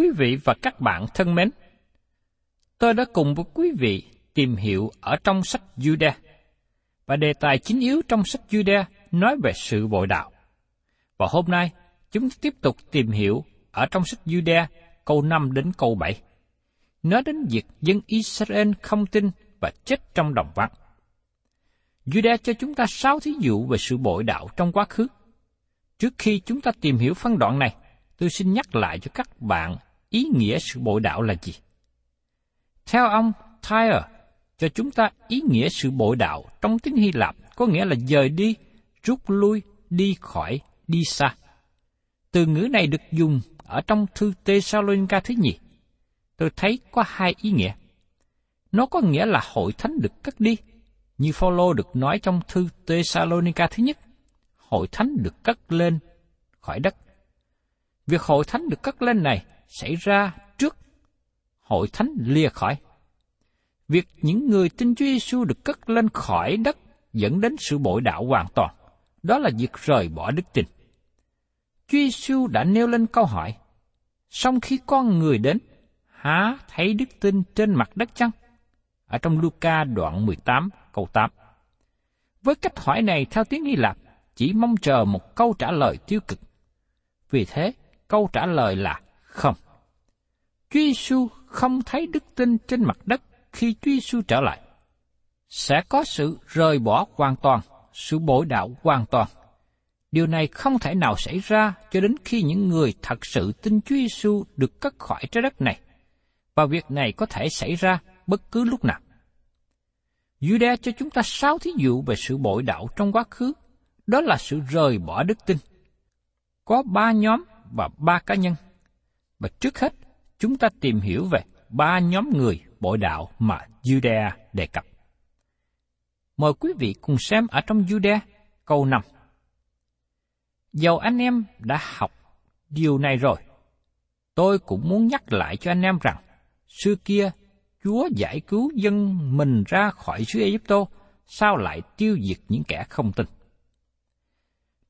Quý vị và các bạn thân mến, tôi đã cùng với quý vị tìm hiểu ở trong sách Judah, và đề tài chính yếu trong sách Judah nói về sự bội đạo. Và hôm nay, chúng tiếp tục tìm hiểu ở trong sách Judah câu 5 đến câu 7. Nói đến việc dân Israel không tin và chết trong đồng vắng. Judah cho chúng ta sáu thí dụ về sự bội đạo trong quá khứ. Trước khi chúng ta tìm hiểu phân đoạn này, tôi xin nhắc lại cho các bạn ý nghĩa sự bội đạo là gì. Theo ông Tyre, cho chúng ta ý nghĩa sự bội đạo trong tiếng Hy Lạp có nghĩa là dời đi, rút lui, đi khỏi, đi xa. Từ ngữ này được dùng ở trong thư Thessalonica thứ nhì. Tôi thấy có hai ý nghĩa. Nó có nghĩa là hội thánh được cất đi, như Phaolô được nói trong thư Thessalonica thứ nhất. Hội thánh được cất lên khỏi đất. Việc hội thánh được cất lên này xảy ra trước hội thánh lìa khỏi. Việc những người tin Chúa Giêsu được cất lên khỏi đất dẫn đến sự bội đạo hoàn toàn. Đó là việc rời bỏ đức tin. Chúa Giêsu đã nêu lên câu hỏi: Song khi con người đến, há thấy đức tin trên mặt đất chăng? Ở trong Luca đoạn 18 câu 8. Với cách hỏi này theo tiếng Hy Lạp, chỉ mong chờ một câu trả lời tiêu cực. Vì thế, câu trả lời là không. Chúa Giêsu không thấy đức tin trên mặt đất khi Chúa Giêsu trở lại. Sẽ có sự rời bỏ hoàn toàn, sự bội đạo hoàn toàn. Điều này không thể nào xảy ra cho đến khi những người thật sự tin Chúa Giêsu được cất khỏi trái đất này. Và việc này có thể xảy ra bất cứ lúc nào. Giuđa cho chúng ta sáu thí dụ về sự bội đạo trong quá khứ, đó là sự rời bỏ đức tin. Có ba nhóm và ba cá nhân. Và trước hết, chúng ta tìm hiểu về ba nhóm người bội đạo mà Judea đề cập. Mời quý vị cùng xem ở trong Judea câu 5. Dầu anh em đã học điều này rồi, tôi cũng muốn nhắc lại cho anh em rằng, xưa kia Chúa giải cứu dân mình ra khỏi xứ Ai Tô, sao lại tiêu diệt những kẻ không tin?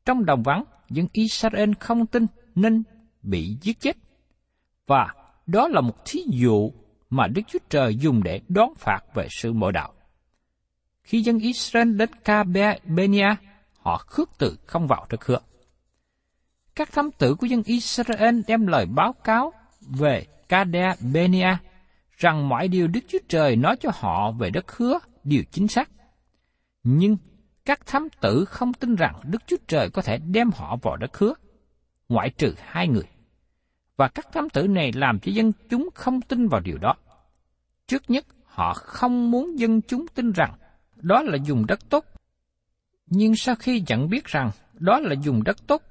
Trong đồng vắng, dân Israel không tin nên bị giết chết. Và đó là một thí dụ mà Đức Chúa Trời dùng để đón phạt về sự mộ đạo. Khi dân Israel đến Kabenia, họ khước từ không vào đất hứa. Các thám tử của dân Israel đem lời báo cáo về Kadea Benia rằng mọi điều Đức Chúa Trời nói cho họ về đất hứa đều chính xác. Nhưng các thám tử không tin rằng Đức Chúa Trời có thể đem họ vào đất hứa, ngoại trừ hai người. Và các thám tử này làm cho dân chúng không tin vào điều đó. Trước nhất, họ không muốn dân chúng tin rằng đó là dùng đất tốt. Nhưng sau khi nhận biết rằng đó là dùng đất tốt,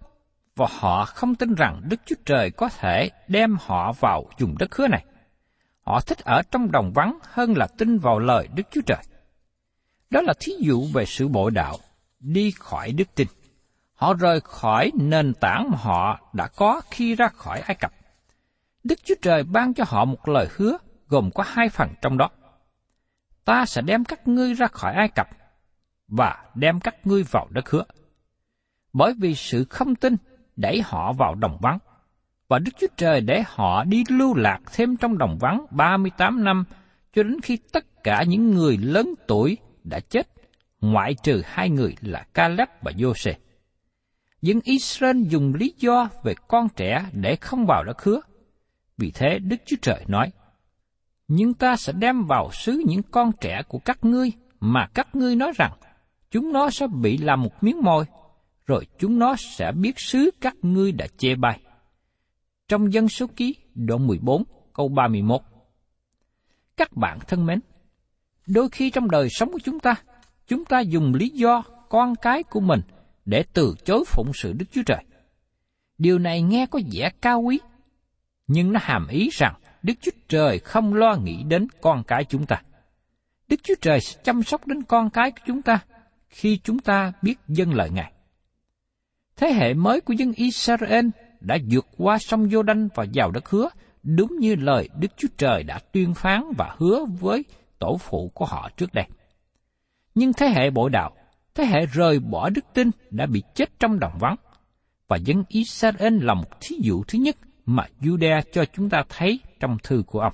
và họ không tin rằng Đức Chúa Trời có thể đem họ vào dùng đất hứa này. Họ thích ở trong đồng vắng hơn là tin vào lời Đức Chúa Trời. Đó là thí dụ về sự bội đạo, đi khỏi đức tin. Họ rời khỏi nền tảng mà họ đã có khi ra khỏi Ai Cập. Đức Chúa Trời ban cho họ một lời hứa gồm có hai phần trong đó. Ta sẽ đem các ngươi ra khỏi Ai Cập và đem các ngươi vào đất hứa. Bởi vì sự không tin đẩy họ vào đồng vắng, và Đức Chúa Trời để họ đi lưu lạc thêm trong đồng vắng 38 năm cho đến khi tất cả những người lớn tuổi đã chết, ngoại trừ hai người là Caleb và Jose. Dân Israel dùng lý do về con trẻ để không vào đất hứa. Vì thế Đức Chúa Trời nói, Nhưng ta sẽ đem vào xứ những con trẻ của các ngươi mà các ngươi nói rằng, chúng nó sẽ bị làm một miếng môi, rồi chúng nó sẽ biết xứ các ngươi đã chê bai. Trong dân số ký đoạn 14 câu 31 Các bạn thân mến, đôi khi trong đời sống của chúng ta, chúng ta dùng lý do con cái của mình để từ chối phụng sự Đức Chúa Trời. Điều này nghe có vẻ cao quý, nhưng nó hàm ý rằng Đức Chúa Trời không lo nghĩ đến con cái chúng ta. Đức Chúa Trời sẽ chăm sóc đến con cái của chúng ta khi chúng ta biết dân lời Ngài. Thế hệ mới của dân Israel đã vượt qua sông giô đanh và vào đất hứa, đúng như lời Đức Chúa Trời đã tuyên phán và hứa với tổ phụ của họ trước đây. Nhưng thế hệ bội đạo, thế hệ rời bỏ đức tin đã bị chết trong đồng vắng, và dân Israel là một thí dụ thứ nhất mà Juda cho chúng ta thấy trong thư của ông.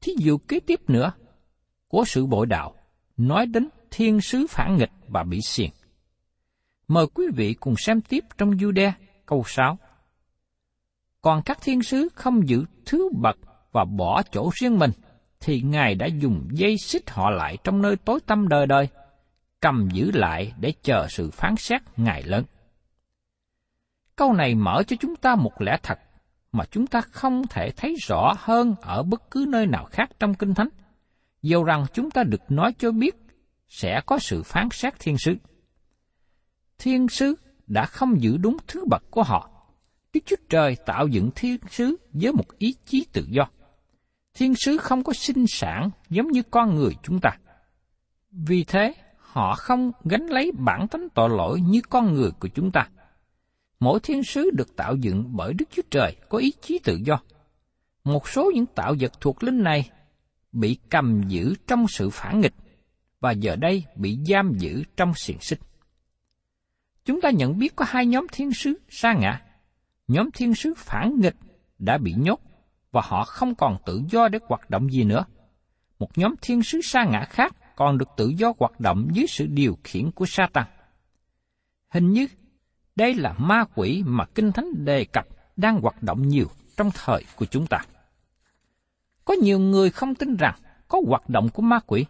Thí dụ kế tiếp nữa của sự bội đạo nói đến thiên sứ phản nghịch và bị xiềng. Mời quý vị cùng xem tiếp trong Jude câu 6. Còn các thiên sứ không giữ thứ bậc và bỏ chỗ riêng mình, thì Ngài đã dùng dây xích họ lại trong nơi tối tăm đời đời, cầm giữ lại để chờ sự phán xét Ngài lớn. Câu này mở cho chúng ta một lẽ thật mà chúng ta không thể thấy rõ hơn ở bất cứ nơi nào khác trong Kinh Thánh, dù rằng chúng ta được nói cho biết sẽ có sự phán xét thiên sứ thiên sứ đã không giữ đúng thứ bậc của họ. Đức Chúa Trời tạo dựng thiên sứ với một ý chí tự do. Thiên sứ không có sinh sản giống như con người chúng ta. Vì thế, họ không gánh lấy bản tính tội lỗi như con người của chúng ta. Mỗi thiên sứ được tạo dựng bởi Đức Chúa Trời, có ý chí tự do. Một số những tạo vật thuộc linh này bị cầm giữ trong sự phản nghịch và giờ đây bị giam giữ trong xiềng xích chúng ta nhận biết có hai nhóm thiên sứ sa ngã. Nhóm thiên sứ phản nghịch đã bị nhốt và họ không còn tự do để hoạt động gì nữa. Một nhóm thiên sứ sa ngã khác còn được tự do hoạt động dưới sự điều khiển của Satan. Hình như đây là ma quỷ mà Kinh Thánh đề cập đang hoạt động nhiều trong thời của chúng ta. Có nhiều người không tin rằng có hoạt động của ma quỷ,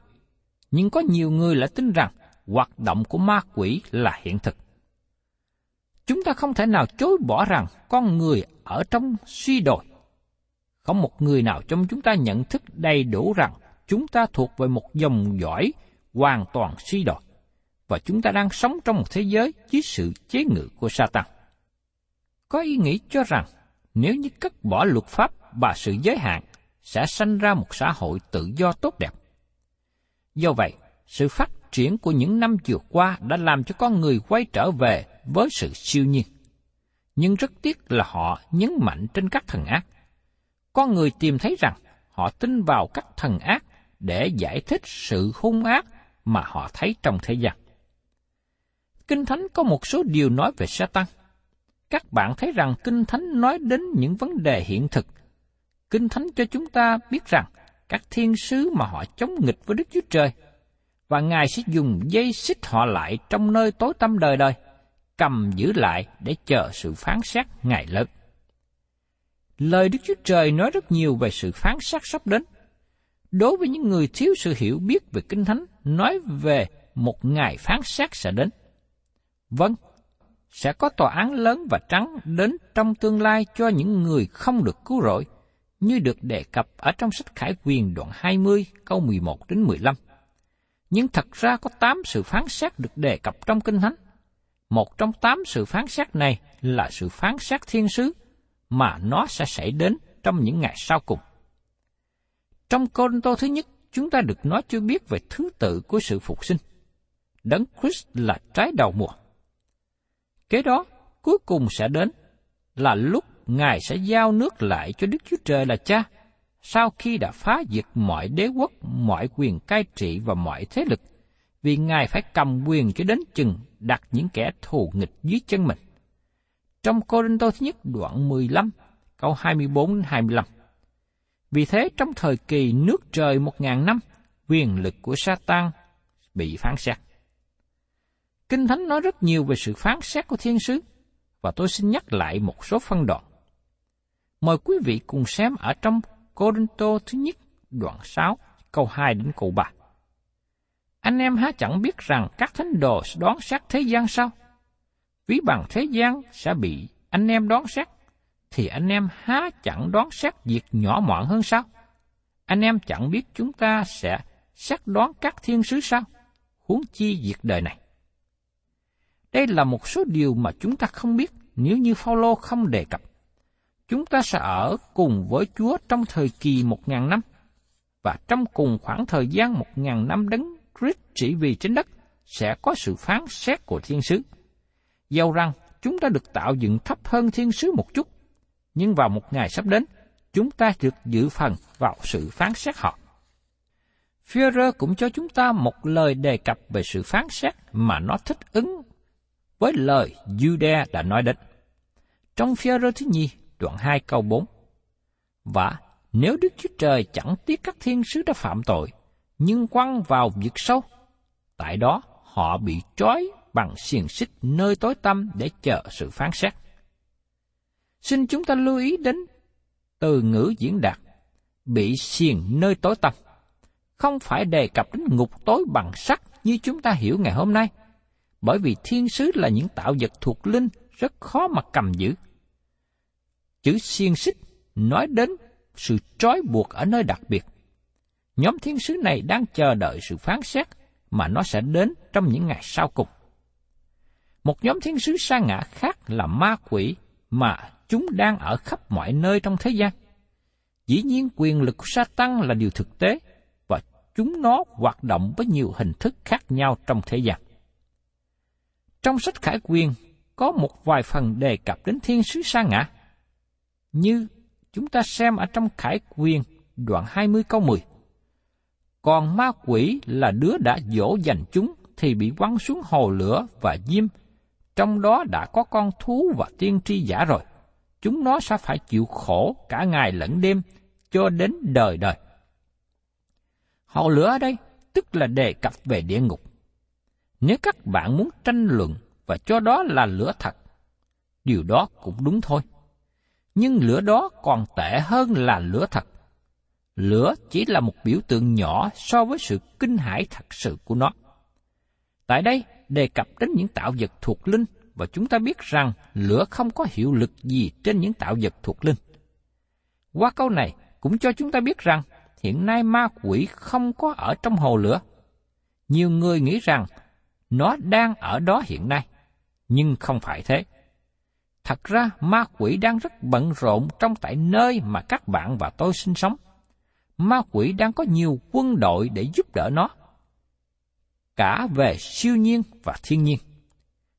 nhưng có nhiều người lại tin rằng hoạt động của ma quỷ là hiện thực. Chúng ta không thể nào chối bỏ rằng con người ở trong suy đồi. Không một người nào trong chúng ta nhận thức đầy đủ rằng chúng ta thuộc về một dòng dõi hoàn toàn suy đồi, và chúng ta đang sống trong một thế giới dưới sự chế ngự của Satan. Có ý nghĩ cho rằng nếu như cất bỏ luật pháp và sự giới hạn sẽ sanh ra một xã hội tự do tốt đẹp. Do vậy, sự phát triển của những năm vừa qua đã làm cho con người quay trở về với sự siêu nhiên. Nhưng rất tiếc là họ nhấn mạnh trên các thần ác. Con người tìm thấy rằng họ tin vào các thần ác để giải thích sự hung ác mà họ thấy trong thế gian. Kinh Thánh có một số điều nói về Satan. Các bạn thấy rằng Kinh Thánh nói đến những vấn đề hiện thực. Kinh Thánh cho chúng ta biết rằng các thiên sứ mà họ chống nghịch với Đức Chúa Trời, và Ngài sẽ dùng dây xích họ lại trong nơi tối tăm đời đời cầm giữ lại để chờ sự phán xét ngày lớn. lời Đức Chúa Trời nói rất nhiều về sự phán xét sắp đến. Đối với những người thiếu sự hiểu biết về Kinh Thánh, nói về một ngày phán xét sẽ đến. Vâng, sẽ có tòa án lớn và trắng đến trong tương lai cho những người không được cứu rỗi, như được đề cập ở trong sách Khải Quyền đoạn 20 câu 11 đến 15. Nhưng thật ra có tám sự phán xét được đề cập trong Kinh Thánh. Một trong tám sự phán xét này là sự phán xét thiên sứ, mà nó sẽ xảy đến trong những ngày sau cùng. Trong Côn Tô thứ nhất, chúng ta được nói cho biết về thứ tự của sự phục sinh. Đấng Christ là trái đầu mùa. Kế đó, cuối cùng sẽ đến là lúc Ngài sẽ giao nước lại cho Đức Chúa Trời là cha, sau khi đã phá diệt mọi đế quốc, mọi quyền cai trị và mọi thế lực, vì Ngài phải cầm quyền cho đến chừng đặt những kẻ thù nghịch dưới chân mình. Trong Cô Đinh Tô thứ nhất đoạn 15, câu 24-25. Vì thế trong thời kỳ nước trời một ngàn năm, quyền lực của Satan bị phán xét. Kinh Thánh nói rất nhiều về sự phán xét của thiên sứ, và tôi xin nhắc lại một số phân đoạn. Mời quý vị cùng xem ở trong Cô Đinh Tô thứ nhất, đoạn 6, câu 2 đến câu 3. Anh em há chẳng biết rằng các thánh đồ sẽ đoán xét thế gian sao? Ví bằng thế gian sẽ bị anh em đoán xét, thì anh em há chẳng đoán xét việc nhỏ mọn hơn sao? Anh em chẳng biết chúng ta sẽ xét đoán các thiên sứ sao? Huống chi việc đời này. Đây là một số điều mà chúng ta không biết nếu như Phaolô không đề cập. Chúng ta sẽ ở cùng với Chúa trong thời kỳ một ngàn năm, và trong cùng khoảng thời gian một ngàn năm đấng Christ chỉ vì trên đất sẽ có sự phán xét của thiên sứ. Dầu rằng chúng ta được tạo dựng thấp hơn thiên sứ một chút, nhưng vào một ngày sắp đến, chúng ta được dự phần vào sự phán xét họ. Führer cũng cho chúng ta một lời đề cập về sự phán xét mà nó thích ứng với lời Jude đã nói đến. Trong Führer thứ nhì, đoạn 2 câu 4. Và nếu Đức Chúa Trời chẳng tiếc các thiên sứ đã phạm tội, nhưng quăng vào vực sâu, tại đó họ bị trói bằng xiềng xích nơi tối tăm để chờ sự phán xét. Xin chúng ta lưu ý đến từ ngữ diễn đạt bị xiềng nơi tối tăm, không phải đề cập đến ngục tối bằng sắt như chúng ta hiểu ngày hôm nay, bởi vì thiên sứ là những tạo vật thuộc linh, rất khó mà cầm giữ. Chữ xiên xích nói đến sự trói buộc ở nơi đặc biệt. Nhóm thiên sứ này đang chờ đợi sự phán xét mà nó sẽ đến trong những ngày sau cùng. Một nhóm thiên sứ sa ngã khác là ma quỷ mà chúng đang ở khắp mọi nơi trong thế gian. Dĩ nhiên quyền lực của Satan là điều thực tế và chúng nó hoạt động với nhiều hình thức khác nhau trong thế gian. Trong sách Khải Quyền có một vài phần đề cập đến thiên sứ sa ngã. Như chúng ta xem ở trong Khải Quyền đoạn 20 câu 10. Còn ma quỷ là đứa đã dỗ dành chúng thì bị quăng xuống hồ lửa và diêm, trong đó đã có con thú và tiên tri giả rồi. Chúng nó sẽ phải chịu khổ cả ngày lẫn đêm cho đến đời đời. Hồ lửa ở đây tức là đề cập về địa ngục. Nếu các bạn muốn tranh luận và cho đó là lửa thật, điều đó cũng đúng thôi. Nhưng lửa đó còn tệ hơn là lửa thật. Lửa chỉ là một biểu tượng nhỏ so với sự kinh hãi thật sự của nó. Tại đây, đề cập đến những tạo vật thuộc linh và chúng ta biết rằng lửa không có hiệu lực gì trên những tạo vật thuộc linh. Qua câu này cũng cho chúng ta biết rằng hiện nay ma quỷ không có ở trong hồ lửa. Nhiều người nghĩ rằng nó đang ở đó hiện nay, nhưng không phải thế. Thật ra ma quỷ đang rất bận rộn trong tại nơi mà các bạn và tôi sinh sống. Ma quỷ đang có nhiều quân đội để giúp đỡ nó, cả về siêu nhiên và thiên nhiên.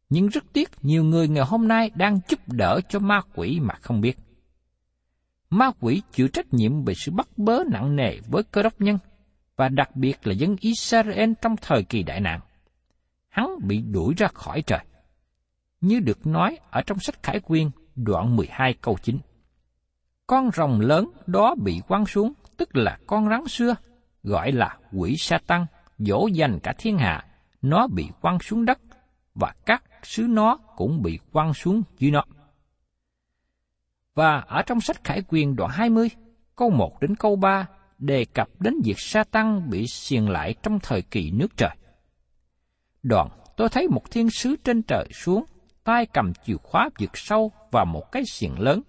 Nhưng rất tiếc nhiều người ngày hôm nay đang giúp đỡ cho ma quỷ mà không biết. Ma quỷ chịu trách nhiệm về sự bắt bớ nặng nề với cơ đốc nhân, và đặc biệt là dân Israel trong thời kỳ đại nạn hắn bị đuổi ra khỏi trời. Như được nói ở trong sách Khải Quyên đoạn 12 câu 9. Con rồng lớn đó bị quăng xuống, tức là con rắn xưa, gọi là quỷ sa tăng, dỗ dành cả thiên hạ, nó bị quăng xuống đất, và các sứ nó cũng bị quăng xuống dưới nó. Và ở trong sách Khải Quyền đoạn 20, câu 1 đến câu 3 đề cập đến việc sa tăng bị xiềng lại trong thời kỳ nước trời. Đoạn, tôi thấy một thiên sứ trên trời xuống, tay cầm chìa khóa vượt sâu và một cái xiềng lớn.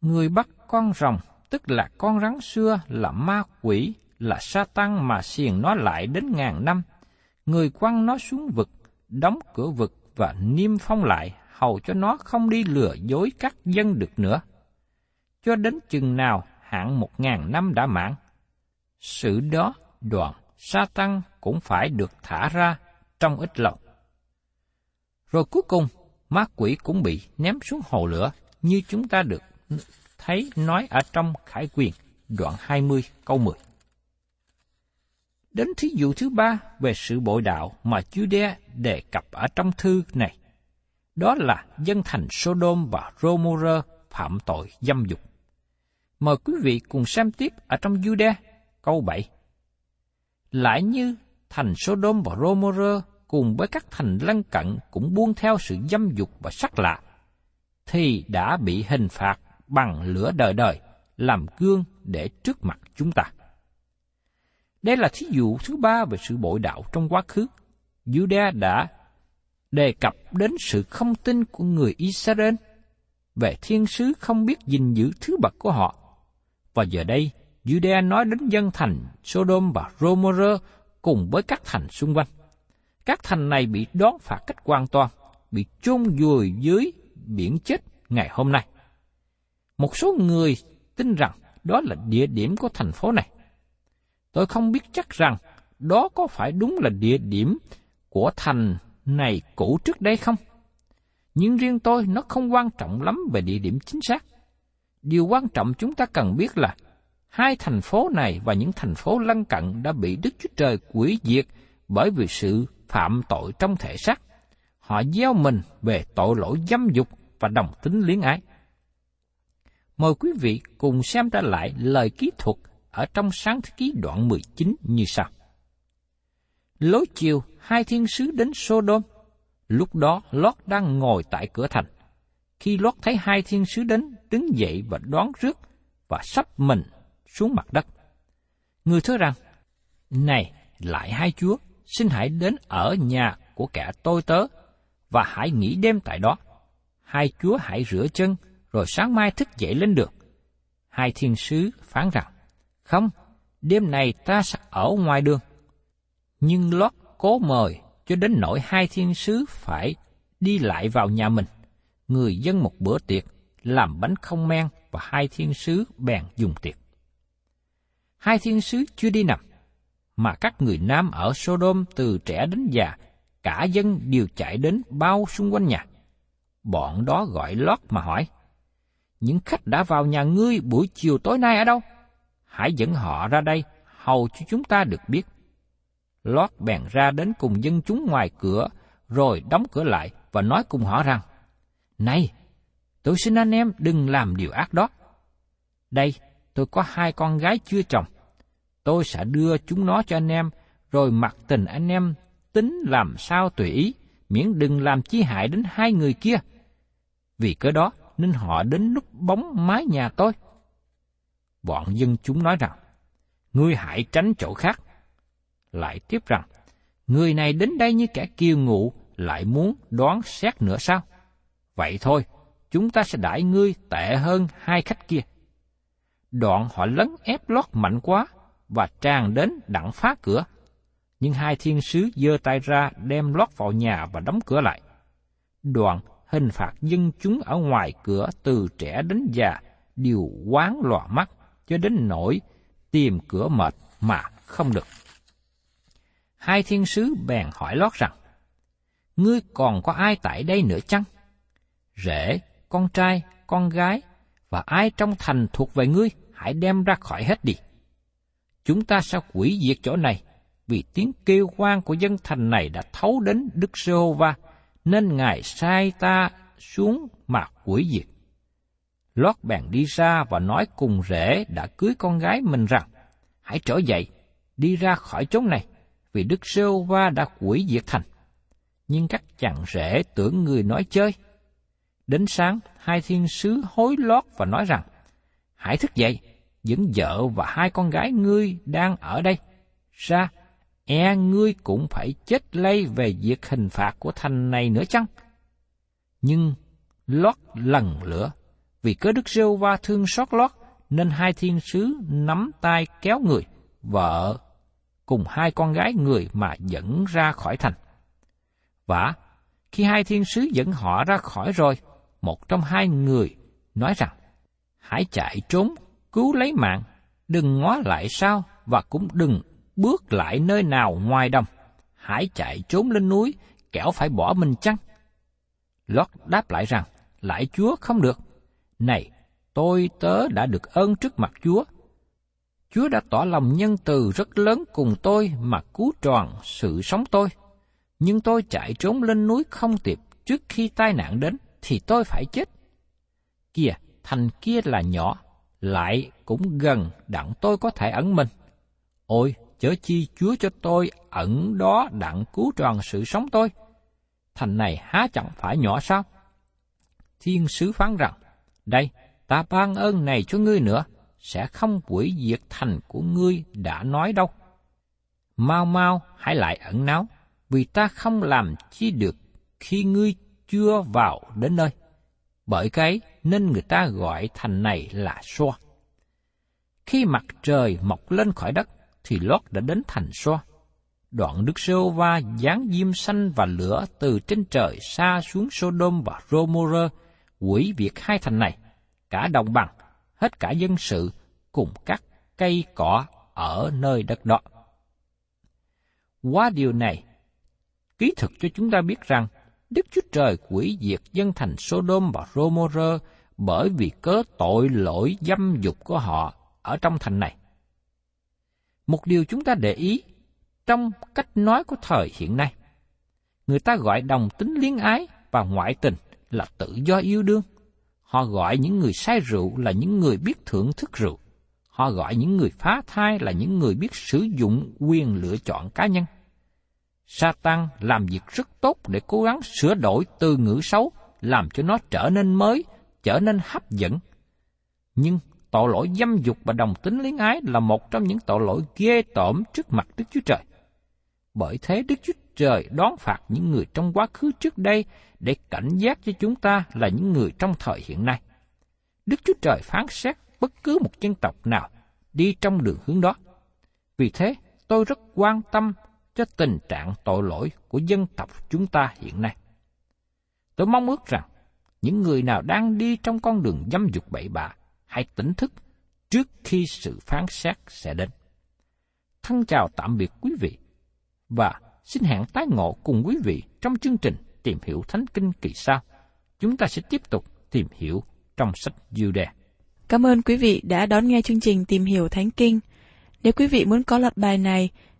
Người bắt con rồng, tức là con rắn xưa, là ma quỷ, là sa tăng mà xiềng nó lại đến ngàn năm. Người quăng nó xuống vực, đóng cửa vực và niêm phong lại, hầu cho nó không đi lừa dối các dân được nữa. Cho đến chừng nào hạn một ngàn năm đã mãn, sự đó đoạn sa tăng cũng phải được thả ra trong ít lâu. Rồi cuối cùng, ma quỷ cũng bị ném xuống hồ lửa như chúng ta được thấy nói ở trong Khải Quyền, đoạn 20 câu 10. Đến thí dụ thứ ba về sự bội đạo mà Judea đề cập ở trong thư này, đó là dân thành Sodom và Gomorrah phạm tội dâm dục. Mời quý vị cùng xem tiếp ở trong Judea câu 7. Lại như thành Sodom và Gomorrah cùng với các thành lân cận cũng buông theo sự dâm dục và sắc lạ, thì đã bị hình phạt bằng lửa đời đời, làm gương để trước mặt chúng ta. Đây là thí dụ thứ ba về sự bội đạo trong quá khứ. Judea đã đề cập đến sự không tin của người Israel về thiên sứ không biết gìn giữ thứ bậc của họ. Và giờ đây, Judea nói đến dân thành Sodom và Gomorrah cùng với các thành xung quanh. Các thành này bị đón phạt cách hoàn toàn, bị chôn vùi dưới biển chết ngày hôm nay. Một số người tin rằng đó là địa điểm của thành phố này. Tôi không biết chắc rằng đó có phải đúng là địa điểm của thành này cũ trước đây không? Nhưng riêng tôi nó không quan trọng lắm về địa điểm chính xác. Điều quan trọng chúng ta cần biết là hai thành phố này và những thành phố lân cận đã bị Đức Chúa Trời quỷ diệt bởi vì sự phạm tội trong thể xác. Họ gieo mình về tội lỗi dâm dục và đồng tính liên ái. Mời quý vị cùng xem trở lại lời kỹ thuật ở trong sáng thế ký đoạn 19 như sau. Lối chiều, hai thiên sứ đến Sodom. Lúc đó Lót đang ngồi tại cửa thành. Khi Lót thấy hai thiên sứ đến, đứng dậy và đoán rước và sắp mình xuống mặt đất. Người thưa rằng, Này, lại hai chúa, xin hãy đến ở nhà của kẻ tôi tớ, và hãy nghỉ đêm tại đó. Hai chúa hãy rửa chân, rồi sáng mai thức dậy lên được. Hai thiên sứ phán rằng, Không, đêm này ta sẽ ở ngoài đường. Nhưng Lót cố mời cho đến nỗi hai thiên sứ phải đi lại vào nhà mình. Người dân một bữa tiệc, làm bánh không men và hai thiên sứ bèn dùng tiệc hai thiên sứ chưa đi nằm, mà các người nam ở Sodom từ trẻ đến già, cả dân đều chạy đến bao xung quanh nhà. Bọn đó gọi Lót mà hỏi, những khách đã vào nhà ngươi buổi chiều tối nay ở đâu? Hãy dẫn họ ra đây, hầu cho chúng ta được biết. Lót bèn ra đến cùng dân chúng ngoài cửa, rồi đóng cửa lại và nói cùng họ rằng, Này, tôi xin anh em đừng làm điều ác đó. Đây, tôi có hai con gái chưa chồng. Tôi sẽ đưa chúng nó cho anh em, rồi mặc tình anh em tính làm sao tùy ý, miễn đừng làm chi hại đến hai người kia. Vì cớ đó nên họ đến lúc bóng mái nhà tôi. Bọn dân chúng nói rằng, ngươi hãy tránh chỗ khác. Lại tiếp rằng, người này đến đây như kẻ kiêu ngụ, lại muốn đoán xét nữa sao? Vậy thôi, chúng ta sẽ đãi ngươi tệ hơn hai khách kia đoạn họ lấn ép lót mạnh quá và tràn đến đặng phá cửa. Nhưng hai thiên sứ giơ tay ra đem lót vào nhà và đóng cửa lại. Đoạn hình phạt dân chúng ở ngoài cửa từ trẻ đến già đều quán lòa mắt cho đến nỗi tìm cửa mệt mà không được. Hai thiên sứ bèn hỏi lót rằng, Ngươi còn có ai tại đây nữa chăng? Rể, con trai, con gái, và ai trong thành thuộc về ngươi? hãy đem ra khỏi hết đi. Chúng ta sẽ quỷ diệt chỗ này, vì tiếng kêu quan của dân thành này đã thấu đến Đức Giê-hô-va, nên Ngài sai ta xuống mà quỷ diệt. Lót bèn đi ra và nói cùng rể đã cưới con gái mình rằng, hãy trở dậy, đi ra khỏi chốn này, vì Đức Giê-hô-va đã quỷ diệt thành. Nhưng các chàng rể tưởng người nói chơi. Đến sáng, hai thiên sứ hối lót và nói rằng, Hãy thức dậy, dẫn vợ và hai con gái ngươi đang ở đây. Ra, e ngươi cũng phải chết lây về việc hình phạt của thành này nữa chăng? Nhưng Lót lần lửa, vì cớ Đức Rêu Va thương xót Lót, nên hai thiên sứ nắm tay kéo người, vợ cùng hai con gái người mà dẫn ra khỏi thành. Và khi hai thiên sứ dẫn họ ra khỏi rồi, một trong hai người nói rằng, hãy chạy trốn, cứu lấy mạng, đừng ngó lại sau và cũng đừng bước lại nơi nào ngoài đồng. Hãy chạy trốn lên núi, kẻo phải bỏ mình chăng? Lót đáp lại rằng, lại Chúa không được. Này, tôi tớ đã được ơn trước mặt Chúa. Chúa đã tỏ lòng nhân từ rất lớn cùng tôi mà cứu tròn sự sống tôi. Nhưng tôi chạy trốn lên núi không kịp trước khi tai nạn đến thì tôi phải chết. Kìa, thành kia là nhỏ, lại cũng gần đặng tôi có thể ẩn mình. Ôi, chớ chi Chúa cho tôi ẩn đó đặng cứu tròn sự sống tôi. Thành này há chẳng phải nhỏ sao? Thiên sứ phán rằng, đây, ta ban ơn này cho ngươi nữa, sẽ không quỷ diệt thành của ngươi đã nói đâu. Mau mau hãy lại ẩn náu, vì ta không làm chi được khi ngươi chưa vào đến nơi. Bởi cái nên người ta gọi thành này là soa Khi mặt trời mọc lên khỏi đất, thì Lót đã đến thành soa Đoạn Đức Sô Va giáng diêm xanh và lửa từ trên trời xa xuống Sodom và Gomorrah, quỷ việc hai thành này, cả đồng bằng, hết cả dân sự, cùng các cây cỏ ở nơi đất đó. Qua điều này, ký thực cho chúng ta biết rằng Đức Chúa Trời quỷ diệt dân thành Sodom và Gomorrah bởi vì cớ tội lỗi dâm dục của họ ở trong thành này. Một điều chúng ta để ý trong cách nói của thời hiện nay. Người ta gọi đồng tính liên ái và ngoại tình là tự do yêu đương. Họ gọi những người say rượu là những người biết thưởng thức rượu. Họ gọi những người phá thai là những người biết sử dụng quyền lựa chọn cá nhân. Satan làm việc rất tốt để cố gắng sửa đổi từ ngữ xấu, làm cho nó trở nên mới, trở nên hấp dẫn. Nhưng tội lỗi dâm dục và đồng tính luyến ái là một trong những tội lỗi ghê tởm trước mặt Đức Chúa Trời. Bởi thế Đức Chúa Trời đón phạt những người trong quá khứ trước đây để cảnh giác cho chúng ta là những người trong thời hiện nay. Đức Chúa Trời phán xét bất cứ một dân tộc nào đi trong đường hướng đó. Vì thế, tôi rất quan tâm cho tình trạng tội lỗi của dân tộc chúng ta hiện nay. Tôi mong ước rằng những người nào đang đi trong con đường dâm dục bậy bạ hãy tỉnh thức trước khi sự phán xét sẽ đến. Thân chào tạm biệt quý vị và xin hẹn tái ngộ cùng quý vị trong chương trình tìm hiểu Thánh Kinh kỳ sau. Chúng ta sẽ tiếp tục tìm hiểu trong sách Jude. Cảm ơn quý vị đã đón nghe chương trình Tìm hiểu Thánh Kinh. Nếu quý vị muốn có loạt bài này,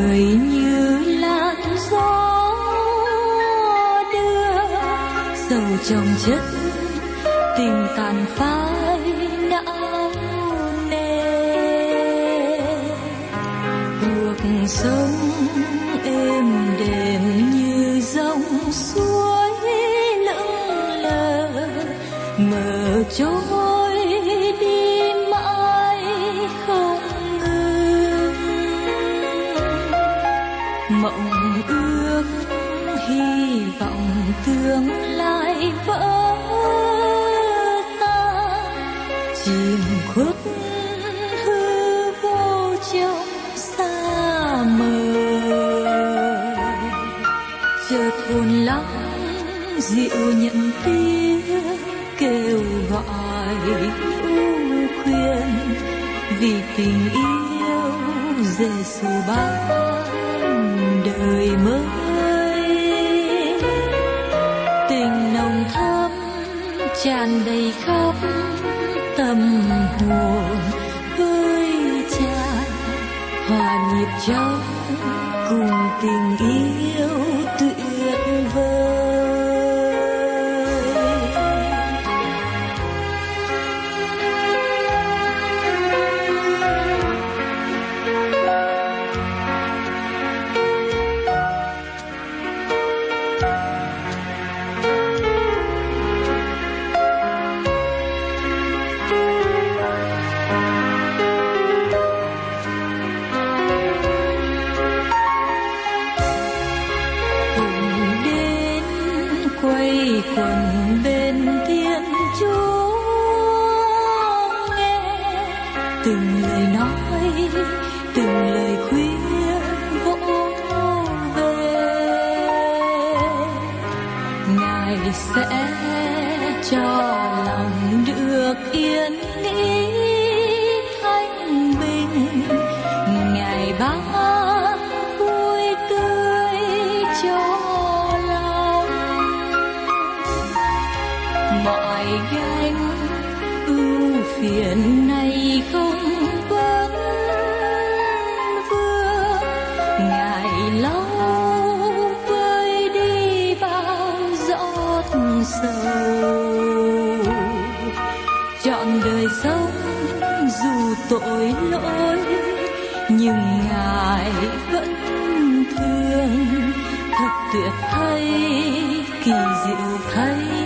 Người như lạc gió đưa dầu trong chất, tình tàn phai não nề. Buộc sống u khuyên vì tình yêu Giêsu ban đời mới tình nồng thắm tràn đầy khắp tâm hồn với cha hòa nhịp trong cùng tình yêu quần bên thiên chúa nghe. Từng lời nói, từng lời khuyên vỗ về. Ngài sẽ cho lòng được yên ưu phiền này không vấn vương ngài lâu vơi đi bao giọt sầu. Chọn đời sống dù tội lỗi, nhưng ngài vẫn thương. Thật tuyệt thay kỳ diệu thấy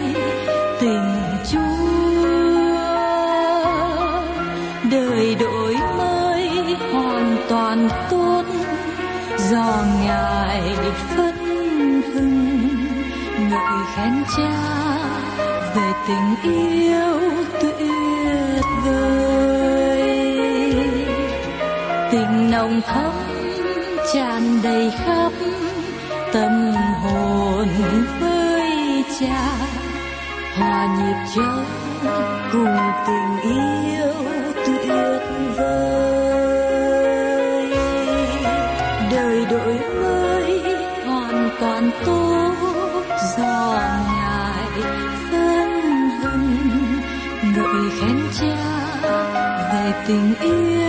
ngợi cha, về tình yêu tuyệt vời. Tình nồng thắm tràn đầy khắp tâm hồn với cha. Hòa nhịp trong 听音乐